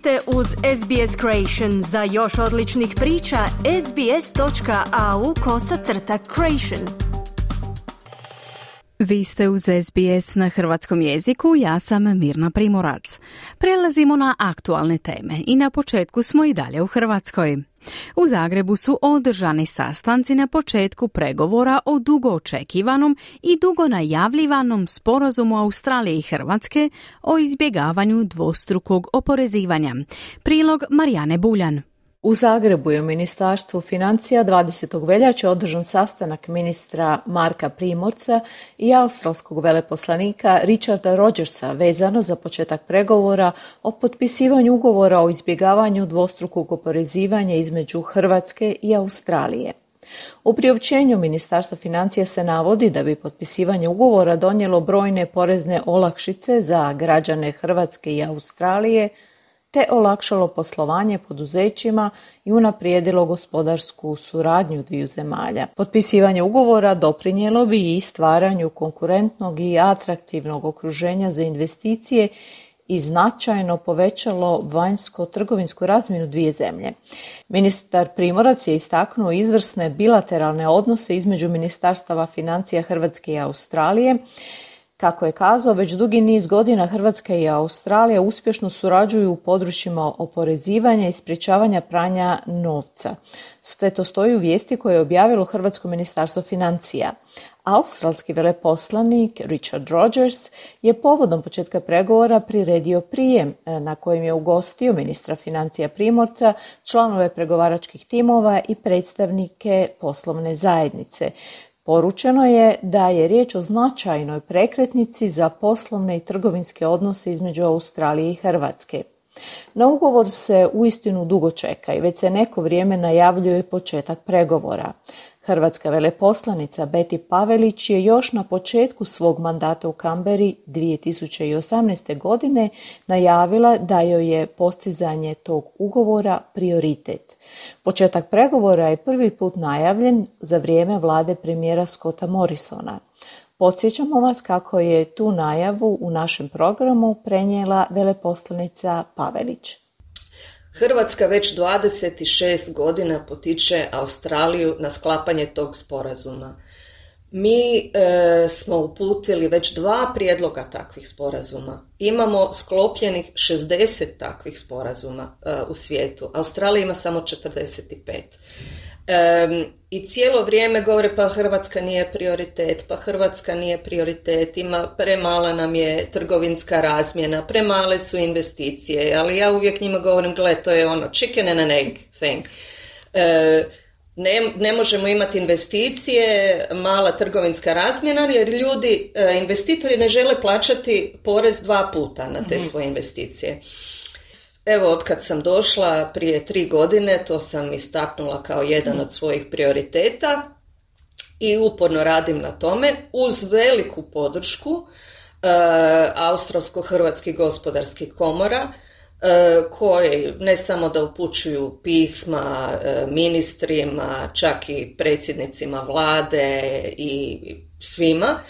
ste uz SBS Creation. Za još odličnih priča, sbs.au kosacrta creation. Vi ste uz SBS na hrvatskom jeziku, ja sam Mirna Primorac. Prelazimo na aktualne teme i na početku smo i dalje u Hrvatskoj. U Zagrebu su održani sastanci na početku pregovora o dugo očekivanom i dugo najavljivanom sporazumu Australije i Hrvatske o izbjegavanju dvostrukog oporezivanja. Prilog Marijane Buljan. U Zagrebu je u Ministarstvu financija 20. veljače održan sastanak ministra Marka Primorca i australskog veleposlanika Richarda Rogersa vezano za početak pregovora o potpisivanju ugovora o izbjegavanju dvostrukog oporezivanja između Hrvatske i Australije. U priopćenju Ministarstva financija se navodi da bi potpisivanje ugovora donijelo brojne porezne olakšice za građane Hrvatske i Australije, te olakšalo poslovanje poduzećima i unaprijedilo gospodarsku suradnju dviju zemalja. Potpisivanje ugovora doprinijelo bi i stvaranju konkurentnog i atraktivnog okruženja za investicije i značajno povećalo vanjsko-trgovinsku razmjenu dvije zemlje. Ministar Primorac je istaknuo izvrsne bilateralne odnose između ministarstava financija Hrvatske i Australije, kako je kazao, već dugi niz godina Hrvatska i Australija uspješno surađuju u područjima oporezivanja i sprječavanja pranja novca. Sve to stoji u vijesti koje je objavilo Hrvatsko ministarstvo financija. Australski veleposlanik Richard Rogers je povodom početka pregovora priredio prijem e, na kojem je ugostio ministra financija Primorca, članove pregovaračkih timova i predstavnike poslovne zajednice. Poručeno je da je riječ o značajnoj prekretnici za poslovne i trgovinske odnose između Australije i Hrvatske. Na ugovor se uistinu dugo čeka i već se neko vrijeme najavljuje početak pregovora. Hrvatska veleposlanica Beti Pavelić je još na početku svog mandata u Kamberi 2018. godine najavila da joj je postizanje tog ugovora prioritet. Početak pregovora je prvi put najavljen za vrijeme vlade premijera Scotta Morrisona. Podsjećamo vas kako je tu najavu u našem programu prenijela veleposlanica Pavelić. Hrvatska već 26 godina potiče Australiju na sklapanje tog sporazuma. Mi e, smo uputili već dva prijedloga takvih sporazuma. Imamo sklopljenih 60 takvih sporazuma e, u svijetu. Australija ima samo 45. I cijelo vrijeme govore pa Hrvatska nije prioritet, pa Hrvatska nije prioritet, ima premala nam je trgovinska razmjena, premale su investicije, ali ja uvijek njima govorim, gle, to je ono chicken and an egg thing. E, ne, ne možemo imati investicije, mala trgovinska razmjena, jer ljudi, e, investitori ne žele plaćati porez dva puta na te mhm. svoje investicije. Evo, od kad sam došla prije tri godine, to sam istaknula kao jedan od svojih prioriteta i uporno radim na tome uz veliku podršku uh, Australsko-Hrvatskih gospodarskih komora, uh, koji ne samo da upućuju pisma uh, ministrima, čak i predsjednicima vlade i svima,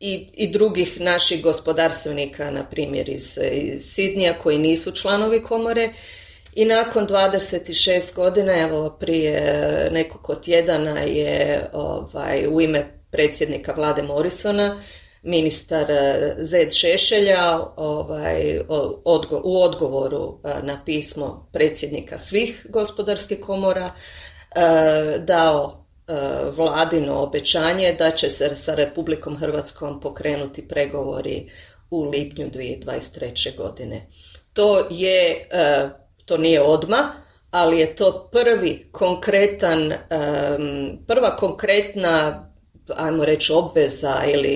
i, i drugih naših gospodarstvenika, na primjer iz, iz Sidnija, koji nisu članovi komore. I nakon 26 godina, evo prije nekoliko tjedana je ovaj, u ime predsjednika vlade Morisona, ministar eh, Zed Šešelja ovaj, u odgovoru eh, na pismo predsjednika svih gospodarskih komora eh, dao vladino obećanje da će se sa Republikom Hrvatskom pokrenuti pregovori u lipnju 2023. godine. To je, e, to nije odma, ali je to prvi konkretan, e, prva konkretna ajmo reći obveza ili,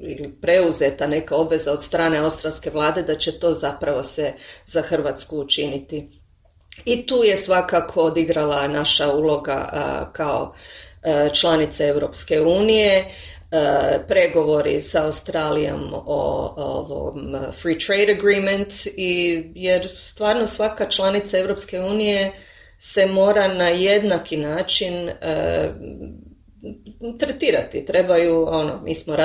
ili preuzeta neka obveza od strane australske vlade da će to zapravo se za Hrvatsku učiniti i tu je svakako odigrala naša uloga kao članice Europske unije, pregovori sa Australijom o ovom free trade agreement i jer stvarno svaka članica Europske unije se mora na jednaki način tretirati. Trebaju, ono, mi smo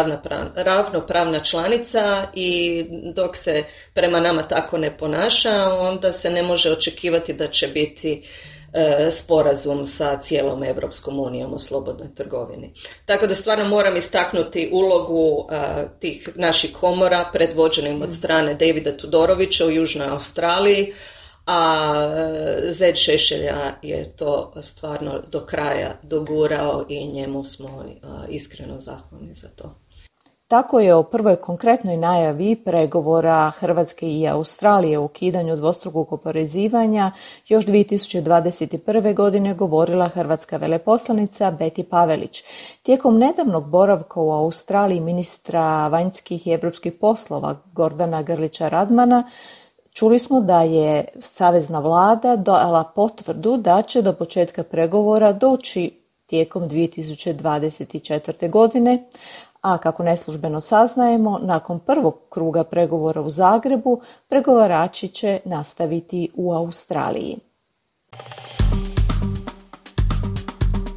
ravnopravna članica i dok se prema nama tako ne ponaša, onda se ne može očekivati da će biti e, sporazum sa cijelom Europskom unijom o slobodnoj trgovini. Tako da stvarno moram istaknuti ulogu e, tih naših komora predvođenim od strane Davida Tudorovića u Južnoj Australiji, a e, Zed Šešelja je to stvarno do kraja dogurao i njemu smo e, iskreno zahvalni za to. Tako je o prvoj konkretnoj najavi pregovora Hrvatske i Australije u ukidanju dvostrukog oporezivanja još 2021. godine govorila hrvatska veleposlanica Beti Pavelić. Tijekom nedavnog boravka u Australiji ministra vanjskih i europskih poslova Gordana Grlića Radmana Čuli smo da je Savezna vlada dala potvrdu da će do početka pregovora doći tijekom 2024. godine, a kako neslužbeno saznajemo, nakon prvog kruga pregovora u Zagrebu, pregovarači će nastaviti u Australiji.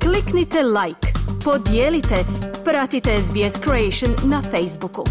Kliknite like, podijelite, pratite SBS Creation na Facebooku.